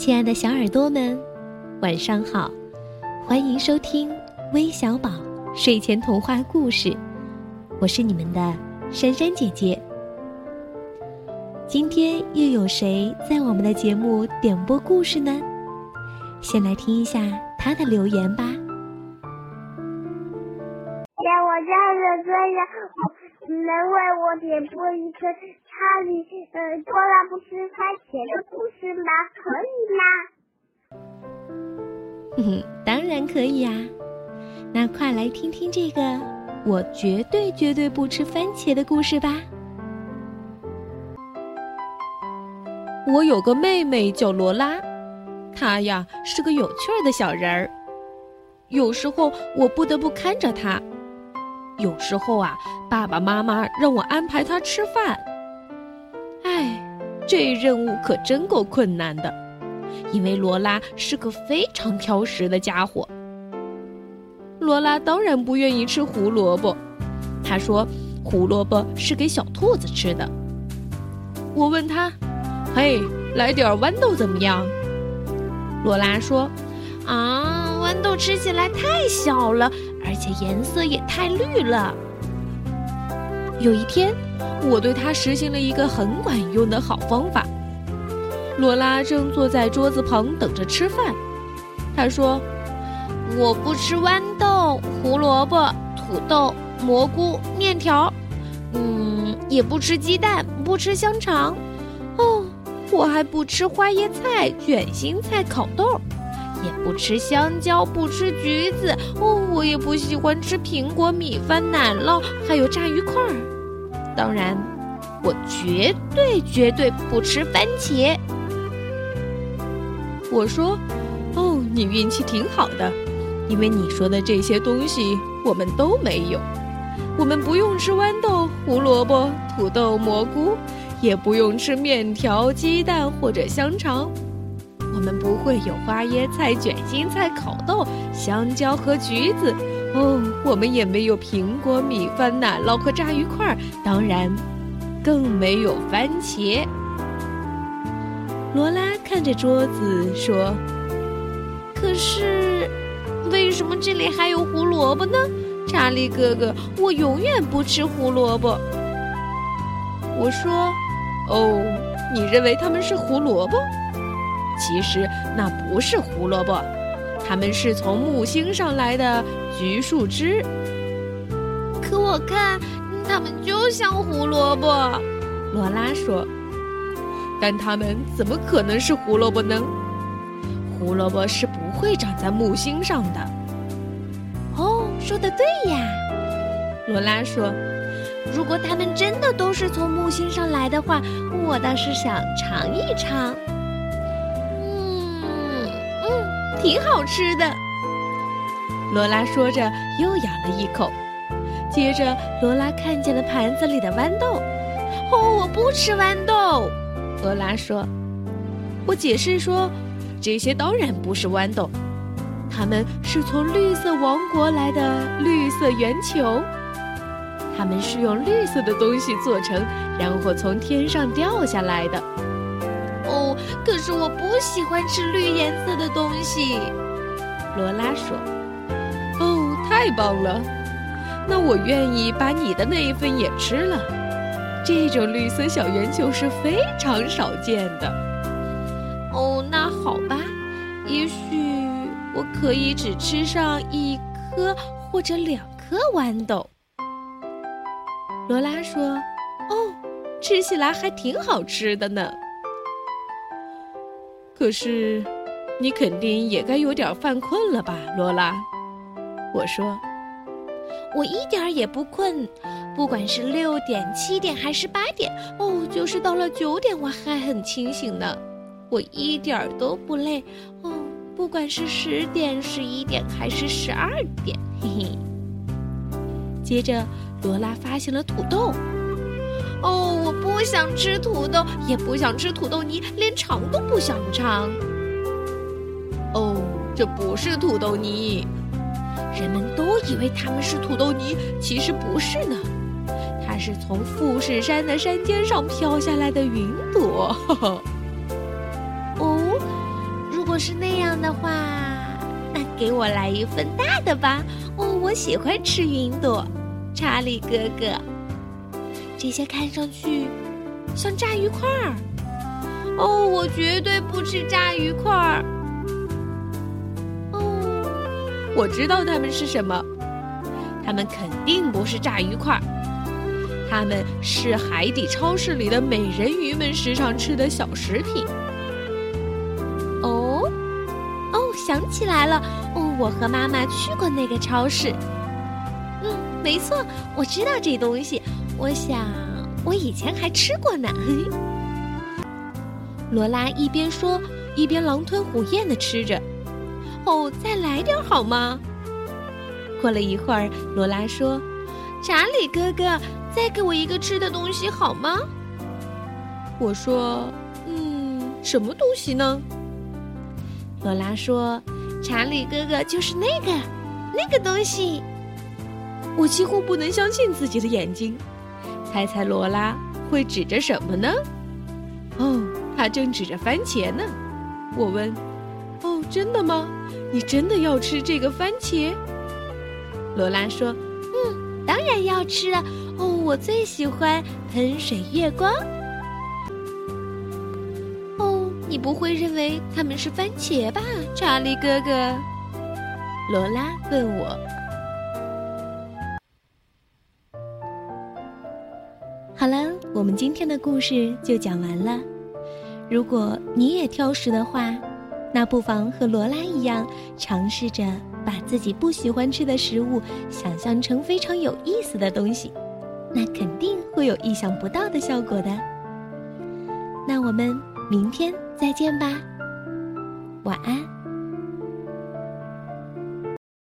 亲爱的小耳朵们，晚上好！欢迎收听微小宝睡前童话故事，我是你们的珊珊姐姐。今天又有谁在我们的节目点播故事呢？先来听一下他的留言吧。能为我点播一个查理呃多拉不吃番茄的故事吗？可以吗？哼哼，当然可以呀。那快来听听这个我绝对绝对不吃番茄的故事吧。我有个妹妹叫罗拉，她呀是个有趣儿的小人儿。有时候我不得不看着她。有时候啊，爸爸妈妈让我安排他吃饭。哎，这任务可真够困难的，因为罗拉是个非常挑食的家伙。罗拉当然不愿意吃胡萝卜，她说胡萝卜是给小兔子吃的。我问她：“嘿，来点豌豆怎么样？”罗拉说：“啊，豌豆吃起来太小了。”而且颜色也太绿了。有一天，我对他实行了一个很管用的好方法。罗拉正坐在桌子旁等着吃饭，他说：“我不吃豌豆、胡萝卜、土豆、蘑菇、面条，嗯，也不吃鸡蛋，不吃香肠，哦，我还不吃花椰菜、卷心菜、烤豆。”也不吃香蕉，不吃橘子，哦，我也不喜欢吃苹果、米饭、奶酪，还有炸鱼块儿。当然，我绝对绝对不吃番茄。我说：“哦，你运气挺好的，因为你说的这些东西我们都没有。我们不用吃豌豆、胡萝卜、土豆、蘑菇，也不用吃面条、鸡蛋或者香肠。”我们不会有花椰菜、卷心菜、烤豆、香蕉和橘子，哦，我们也没有苹果、米饭、奶酪和炸鱼块，当然，更没有番茄。罗拉看着桌子说：“可是，为什么这里还有胡萝卜呢？查理哥哥，我永远不吃胡萝卜。”我说：“哦，你认为它们是胡萝卜？”其实那不是胡萝卜，它们是从木星上来的橘树枝。可我看它们就像胡萝卜，罗拉说。但它们怎么可能是胡萝卜呢？胡萝卜是不会长在木星上的。哦，说的对呀，罗拉说。如果它们真的都是从木星上来的话，我倒是想尝一尝。挺好吃的，罗拉说着又咬了一口。接着，罗拉看见了盘子里的豌豆。哦，我不吃豌豆，罗拉说。我解释说，这些当然不是豌豆，它们是从绿色王国来的绿色圆球。它们是用绿色的东西做成，然后从天上掉下来的。哦，可是我不喜欢吃绿颜色的东西，罗拉说。哦，太棒了，那我愿意把你的那一份也吃了。这种绿色小圆球是非常少见的。哦，那好吧，也许我可以只吃上一颗或者两颗豌豆。罗拉说：“哦，吃起来还挺好吃的呢。”可是，你肯定也该有点犯困了吧，罗拉？我说，我一点儿也不困，不管是六点、七点还是八点，哦，就是到了九点我还很清醒呢，我一点儿都不累。哦，不管是十点、十一点还是十二点，嘿嘿。接着，罗拉发现了土豆。哦，我不想吃土豆，也不想吃土豆泥，连尝都不想尝。哦，这不是土豆泥，人们都以为它们是土豆泥，其实不是呢。它是从富士山的山尖上飘下来的云朵。哦，如果是那样的话，那给我来一份大的吧。哦，我喜欢吃云朵，查理哥哥。这些看上去像炸鱼块儿。哦，我绝对不吃炸鱼块儿。哦，我知道它们是什么，它们肯定不是炸鱼块儿，它们是海底超市里的美人鱼们时常吃的小食品。哦，哦，想起来了，哦，我和妈妈去过那个超市。嗯，没错，我知道这东西，我想我以前还吃过呢。罗拉一边说，一边狼吞虎咽的吃着。哦，再来点好吗？过了一会儿，罗拉说：“查理哥哥，再给我一个吃的东西好吗？”我说：“嗯，什么东西呢？”罗拉说：“查理哥哥就是那个，那个东西。”我几乎不能相信自己的眼睛。猜猜罗拉会指着什么呢？哦。他正指着番茄呢，我问：“哦，真的吗？你真的要吃这个番茄？”罗拉说：“嗯，当然要吃了。哦，我最喜欢喷水月光。”哦，你不会认为它们是番茄吧，查理哥哥？罗拉问我。好了，我们今天的故事就讲完了。如果你也挑食的话，那不妨和罗拉一样，尝试着把自己不喜欢吃的食物想象成非常有意思的东西，那肯定会有意想不到的效果的。那我们明天再见吧，晚安。